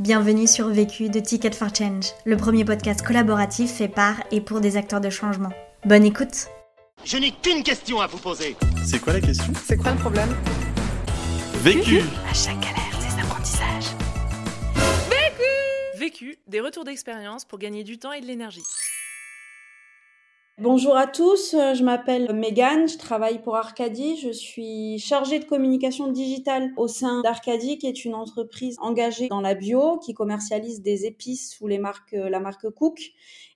Bienvenue sur Vécu de Ticket for Change, le premier podcast collaboratif fait par et pour des acteurs de changement. Bonne écoute Je n'ai qu'une question à vous poser. C'est quoi la question? C'est quoi le problème? Vécu À chaque galère, des apprentissages. Vécu, des retours d'expérience pour gagner du temps et de l'énergie. Bonjour à tous, euh, je m'appelle Megan, je travaille pour Arcadie, je suis chargée de communication digitale au sein d'Arcadie qui est une entreprise engagée dans la bio qui commercialise des épices sous les marques euh, la marque Cook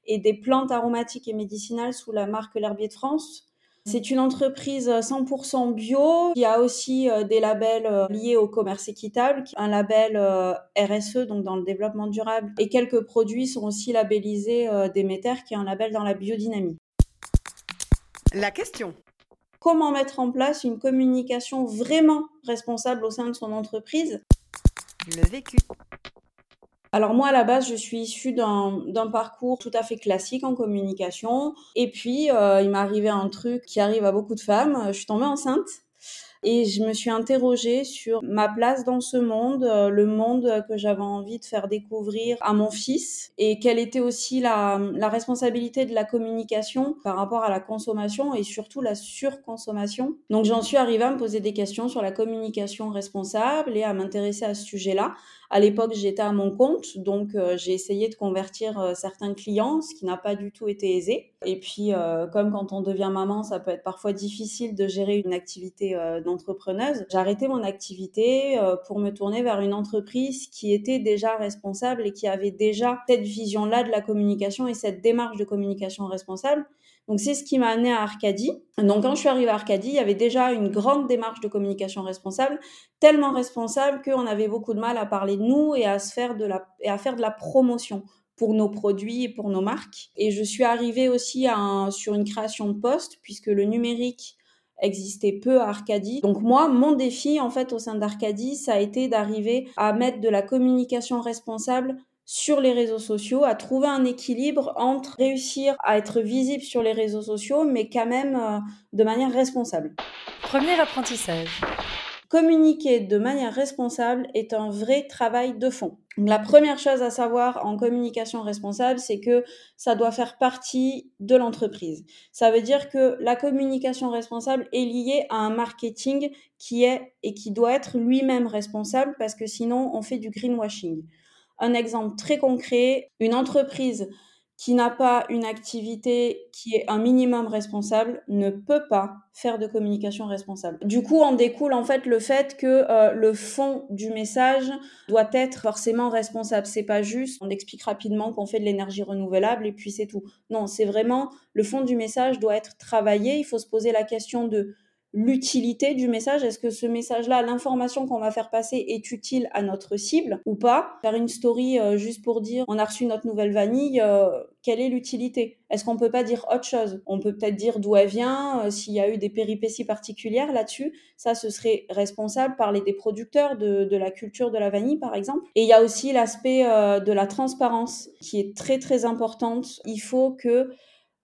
et des plantes aromatiques et médicinales sous la marque L'Herbier de France. C'est une entreprise 100% bio qui a aussi euh, des labels liés au commerce équitable, un label RSE donc dans le développement durable et quelques produits sont aussi labellisés Déméter qui est un label dans la biodynamie. La question. Comment mettre en place une communication vraiment responsable au sein de son entreprise? Le vécu. Alors moi à la base je suis issue d'un parcours tout à fait classique en communication et puis euh, il m'est arrivé un truc qui arrive à beaucoup de femmes, je suis tombée enceinte et je me suis interrogée sur ma place dans ce monde, euh, le monde que j'avais envie de faire découvrir à mon fils et quelle était aussi la, responsabilité de la communication par rapport à la consommation et surtout la surconsommation. Donc j'en suis arrivée à me poser des questions sur la communication responsable et à m'intéresser à ce sujet-là. À l'époque, j'étais à mon compte, donc euh, j'ai essayé de convertir euh, certains clients, ce qui n'a pas du tout été aisé. Et puis, comme quand on devient maman, ça peut être parfois difficile de gérer une activité d'entrepreneuse. J'ai arrêté mon activité pour me tourner vers une entreprise qui était déjà responsable et qui avait déjà cette vision-là de la communication et cette démarche de communication responsable. Donc c'est ce qui m'a amené à Arcadie. Donc quand je suis arrivée à Arcadie, il y avait déjà une grande démarche de communication responsable, tellement responsable qu'on avait beaucoup de mal à parler de nous et à se faire de la et à faire de la promotion pour nos produits et pour nos marques. Et je suis arrivée aussi sur une création de poste puisque le numérique existait peu à Arcadie. Donc moi, mon défi en fait au sein d'Arcadie, ça a été d'arriver à mettre de la communication responsable sur les réseaux sociaux, à trouver un équilibre entre réussir à être visible sur les réseaux sociaux, mais quand même euh, de manière responsable. Premier apprentissage. Communiquer de manière responsable est un vrai travail de fond. La première chose à savoir en communication responsable, c'est que ça doit faire partie de l'entreprise. Ça veut dire que la communication responsable est liée à un marketing qui est et qui doit être lui-même responsable parce que sinon on fait du greenwashing. Un exemple très concret, une entreprise qui n'a pas une activité qui est un minimum responsable ne peut pas faire de communication responsable. Du coup, en découle en fait le fait que euh, le fond du message doit être forcément responsable. C'est pas juste, on explique rapidement qu'on fait de l'énergie renouvelable et puis c'est tout. Non, c'est vraiment le fond du message doit être travaillé. Il faut se poser la question de l'utilité du message. Est-ce que ce message-là, l'information qu'on va faire passer est utile à notre cible ou pas? Faire une story euh, juste pour dire on a reçu notre nouvelle vanille, euh, quelle est l'utilité? Est-ce qu'on peut pas dire autre chose? On peut peut-être dire d'où elle vient, euh, s'il y a eu des péripéties particulières là-dessus. Ça, ce serait responsable parler des producteurs de, de, la culture de la vanille, par exemple. Et il y a aussi l'aspect de la transparence qui est très très importante. Il faut que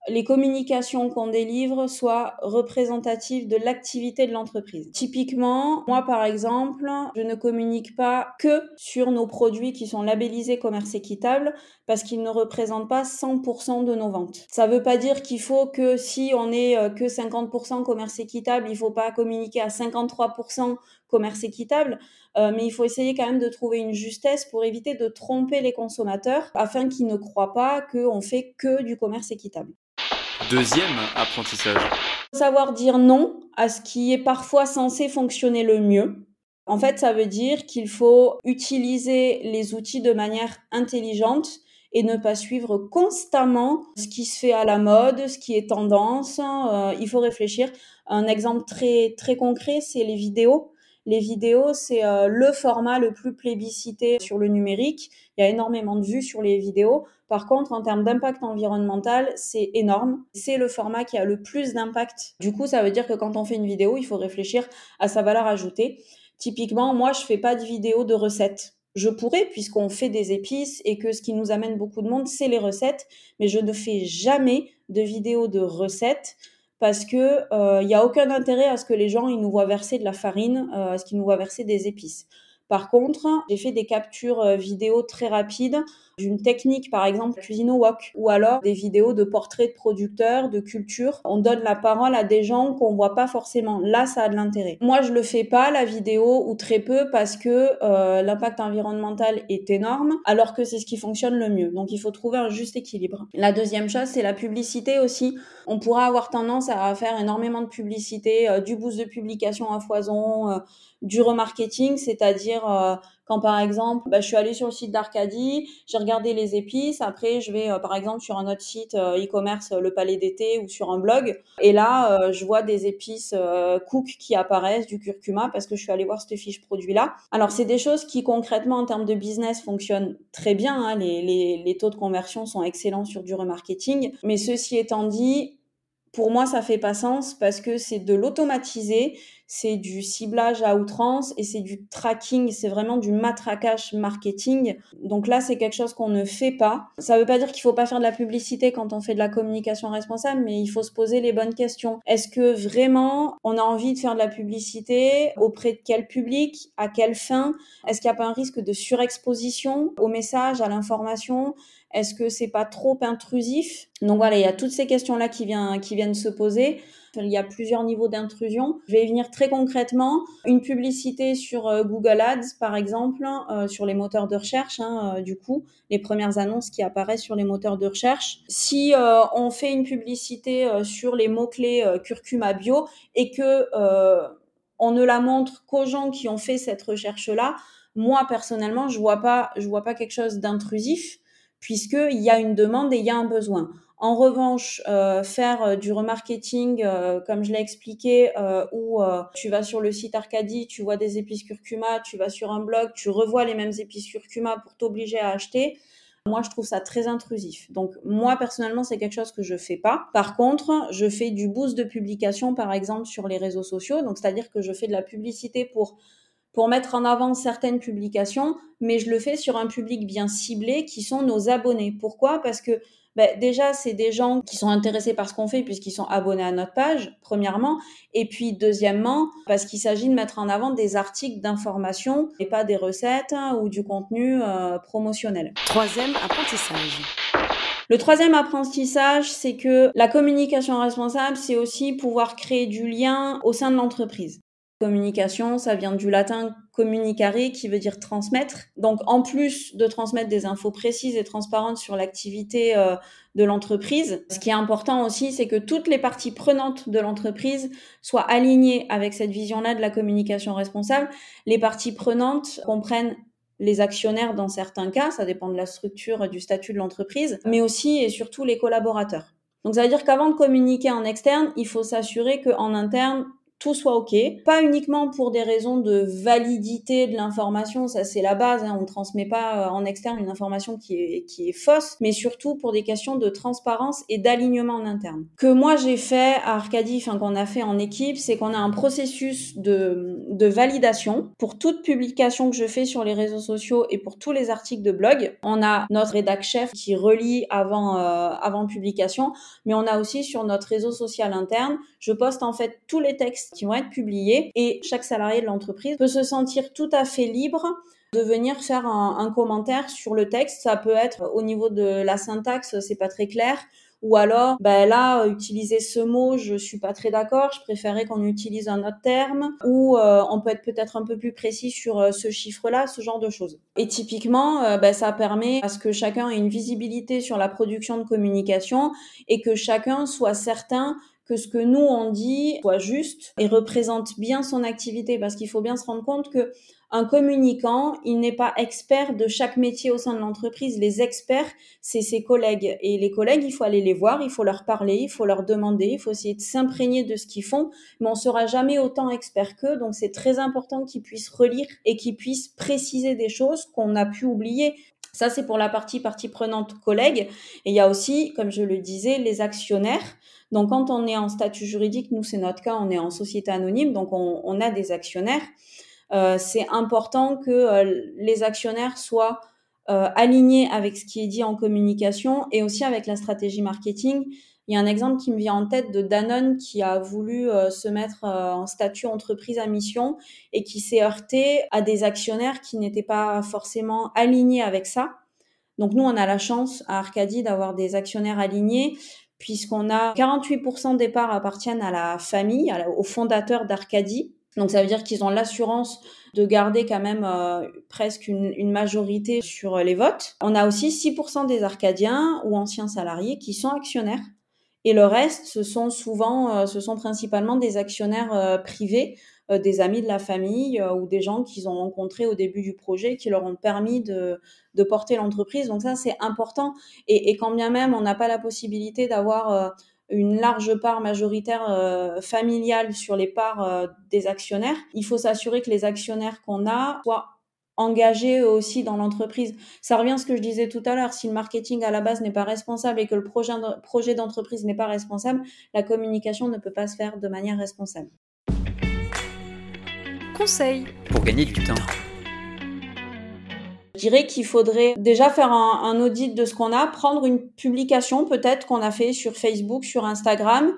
les communications qu'on délivre soient représentatives de l'activité de l'entreprise. Typiquement, moi par exemple, je ne communique pas que sur nos produits qui sont labellisés commerce équitable parce qu'ils ne représentent pas 100% de nos ventes. Ça veut pas dire qu'il faut que si on est euh, que 50% commerce équitable, il faut pas communiquer à 53% commerce équitable, euh, mais il faut essayer quand même de trouver une justesse pour éviter de tromper les consommateurs afin qu'ils ne croient pas qu'on fait que du commerce équitable. Deuxième apprentissage. Savoir dire non à ce qui est parfois censé fonctionner le mieux. En fait, ça veut dire qu'il faut utiliser les outils de manière intelligente et ne pas suivre constamment ce qui se fait à la mode, ce qui est tendance. Euh, il faut réfléchir. Un exemple très très concret, c'est les vidéos. Les vidéos, c'est euh, le format le plus plébiscité sur le numérique. Il y a énormément de vues sur les vidéos. Par contre, en termes d'impact environnemental, c'est énorme. C'est le format qui a le plus d'impact. Du coup, ça veut dire que quand on fait une vidéo, il faut réfléchir à sa valeur ajoutée. Typiquement, moi, je fais pas de vidéo de recettes. Je pourrais, puisqu'on fait des épices et que ce qui nous amène beaucoup de monde, c'est les recettes, mais je ne fais jamais de vidéo de recettes parce que il euh, n'y a aucun intérêt à ce que les gens nous voient verser de la farine, euh, à ce qu'ils nous voient verser des épices. Par contre, j'ai fait des captures euh, vidéo très rapides d'une technique, par exemple, cuisine au wok, ou alors des vidéos de portraits de producteurs, de culture. On donne la parole à des gens qu'on voit pas forcément. Là, ça a de l'intérêt. Moi, je le fais pas, la vidéo, ou très peu, parce que euh, l'impact environnemental est énorme, alors que c'est ce qui fonctionne le mieux. Donc, il faut trouver un juste équilibre. La deuxième chose, c'est la publicité aussi. On pourra avoir tendance à faire énormément de publicité, euh, du boost de publication à foison, euh, du remarketing, c'est-à-dire euh, quand par exemple, bah, je suis allée sur le site d'Arcadie, j'ai regardé les épices, après je vais euh, par exemple sur un autre site euh, e-commerce, le Palais d'été ou sur un blog, et là je vois des épices cook qui apparaissent, du curcuma, parce que je suis allée voir cette fiche produit-là. Alors c'est des choses qui concrètement en termes de business fonctionnent très bien, hein. les, les, les taux de conversion sont excellents sur du remarketing, mais ceci étant dit, pour moi, ça fait pas sens parce que c'est de l'automatiser, c'est du ciblage à outrance et c'est du tracking, c'est vraiment du matraquage marketing. Donc là, c'est quelque chose qu'on ne fait pas. Ça veut pas dire qu'il faut pas faire de la publicité quand on fait de la communication responsable, mais il faut se poser les bonnes questions. Est-ce que vraiment on a envie de faire de la publicité auprès de quel public, à quelle fin? Est-ce qu'il n'y a pas un risque de surexposition au message, à l'information? Est-ce que c'est pas trop intrusif? Donc voilà, il y a toutes ces questions-là qui, viennent, qui viennent se poser. Il y a plusieurs niveaux d'intrusion. Je vais venir très concrètement. Une publicité sur euh, Google Ads, par exemple, euh, sur les moteurs de recherche, hein, euh, du coup, les premières annonces qui apparaissent sur les moteurs de recherche. Si on fait une publicité sur les mots-clés curcuma bio et que on ne la montre qu'aux gens qui ont fait cette recherche-là, moi personnellement, je vois vois pas quelque chose d'intrusif puisqu'il y a une demande et il y a un besoin. En revanche, euh, faire euh, du remarketing, euh, comme je l'ai expliqué, où tu vas sur le site Arcadie, tu vois des épices curcuma, tu vas sur un blog, tu revois les mêmes épices curcuma pour t'obliger à acheter. Moi, je trouve ça très intrusif. Donc, moi, personnellement, c'est quelque chose que je fais pas. Par contre, je fais du boost de publication, par exemple, sur les réseaux sociaux. Donc, c'est-à-dire que je fais de la publicité pour pour mettre en avant certaines publications, mais je le fais sur un public bien ciblé qui sont nos abonnés. Pourquoi? Parce que ben, déjà, c'est des gens qui sont intéressés par ce qu'on fait puisqu'ils sont abonnés à notre page, premièrement. Et puis, deuxièmement, parce qu'il s'agit de mettre en avant des articles d'information et pas des recettes hein, ou du contenu euh, promotionnel. Troisième apprentissage. Le troisième apprentissage, c'est que la communication responsable, c'est aussi pouvoir créer du lien au sein de l'entreprise. Communication, ça vient du latin communicare qui veut dire transmettre. Donc en plus de transmettre des infos précises et transparentes sur l'activité euh, de l'entreprise, ce qui est important aussi, c'est que toutes les parties prenantes de l'entreprise soient alignées avec cette vision-là de la communication responsable. Les parties prenantes comprennent les actionnaires dans certains cas, ça dépend de la structure du statut de l'entreprise, mais aussi et surtout les collaborateurs. Donc ça veut dire qu'avant de communiquer en externe, il faut s'assurer qu'en interne, tout soit OK. Pas uniquement pour des raisons de validité de l'information, ça c'est la base, hein, on ne transmet pas euh, en externe une information qui est, qui est fausse, mais surtout pour des questions de transparence et d'alignement en interne. Que moi j'ai fait à Arcadie, enfin qu'on a fait en équipe, c'est qu'on a un processus de, de validation pour toute publication que je fais sur les réseaux sociaux et pour tous les articles de blog. On a notre rédac chef qui relie avant, euh, avant publication, mais on a aussi sur notre réseau social interne, je poste en fait tous les textes qui vont être publiés et chaque salarié de l'entreprise peut se sentir tout à fait libre de venir faire un, commentaire sur le texte. Ça peut être au niveau de la syntaxe, c'est pas très clair. Ou alors, ben là, utiliser ce mot, je suis pas très d'accord. Je préférerais qu'on utilise un autre terme. Ou euh, on peut être peut-être un peu plus précis sur euh, ce chiffre-là, ce genre de choses. Et typiquement, ben, ça permet à ce que chacun ait une visibilité sur la production de communication et que chacun soit certain que ce que nous on dit soit juste et représente bien son activité parce qu'il faut bien se rendre compte que un communicant, il n'est pas expert de chaque métier au sein de l'entreprise. Les experts, c'est ses collègues. Et les collègues, il faut aller les voir, il faut leur parler, il faut leur demander, il faut essayer de s'imprégner de ce qu'ils font, mais on sera jamais autant expert qu'eux. Donc c'est très important qu'ils puissent relire et qu'ils puissent préciser des choses qu'on a pu oublier. Ça, c'est pour la partie partie prenante collègue. Et il y a aussi, comme je le disais, les actionnaires. Donc, quand on est en statut juridique, nous, c'est notre cas, on est en société anonyme, donc on, a des actionnaires. Euh, c'est important que euh, les actionnaires soient euh, alignés avec ce qui est dit en communication et aussi avec la stratégie marketing. Il y a un exemple qui me vient en tête de Danone qui a voulu euh, se mettre euh, en statut entreprise à mission et qui s'est heurté à des actionnaires qui n'étaient pas forcément alignés avec ça. Donc nous, on a la chance à Arcadie d'avoir des actionnaires alignés puisqu'on a 48% des parts appartiennent à la famille, au fondateur d'Arcadie. Donc ça veut dire qu'ils ont l'assurance de garder quand même euh, presque une, majorité sur les votes. On a aussi 6% des Arcadiens ou anciens salariés qui sont actionnaires. Et le reste, ce sont souvent, euh, ce sont principalement des actionnaires euh, privés, euh, des amis de la famille ou des gens qu'ils ont rencontrés au début du projet qui leur ont permis de, de porter l'entreprise. Donc ça, c'est important. Et, et, quand bien même on n'a pas la possibilité d'avoir une large part majoritaire familiale sur les parts des actionnaires, il faut s'assurer que les actionnaires qu'on a soient engagés aussi dans l'entreprise. Ça revient à ce que je disais tout à l'heure. Si le marketing à la base n'est pas responsable et que le projet, projet d'entreprise n'est pas responsable, la communication ne peut pas se faire de manière responsable. Conseil pour gagner du temps. Je dirais qu'il faudrait déjà faire un, un, audit de ce qu'on a, prendre une publication peut-être qu'on a fait sur Facebook, sur Instagram,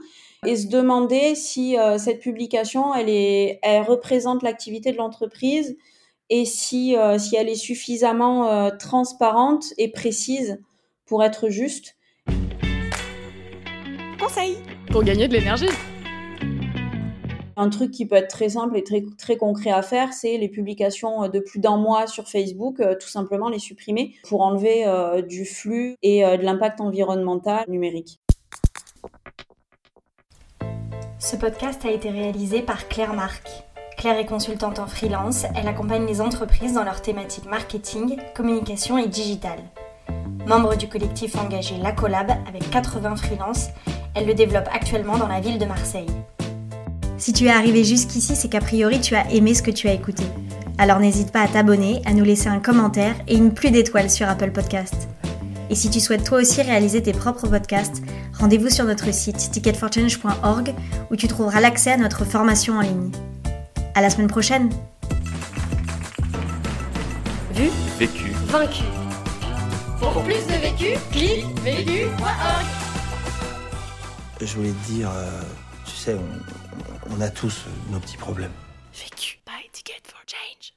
et se demander si euh, cette publication, elle, est, elle représente l'activité de l'entreprise, et si, euh, si elle est suffisamment euh, transparente et précise pour être juste. Conseil pour gagner de l'énergie. Un truc qui peut être très simple et très, très concret à faire, c'est les publications de plus d'un mois sur Facebook, euh, tout simplement les supprimer pour enlever euh, du flux et euh, de l'impact environnemental numérique. Ce podcast a été réalisé par Claire Marc. Claire est consultante en freelance, elle accompagne les entreprises dans leurs thématiques marketing, communication et digital. Membre du collectif engagé La Collab avec 80 freelances, elle le développe actuellement dans la ville de Marseille. Si tu es arrivé jusqu'ici, c'est qu'a priori tu as aimé ce que tu as écouté. Alors n'hésite pas à t'abonner, à nous laisser un commentaire et une pluie d'étoiles sur Apple Podcast. Et si tu souhaites toi aussi réaliser tes propres podcasts, rendez-vous sur notre site ticketforchange.org où tu trouveras l'accès à notre formation en ligne. À la semaine prochaine. Vu, Vécu. vaincu. Pour plus de vécu, clique vécu.org. Je voulais te dire, euh, tu sais, on, on a tous nos petits problèmes. Vécu. Buy ticket for change.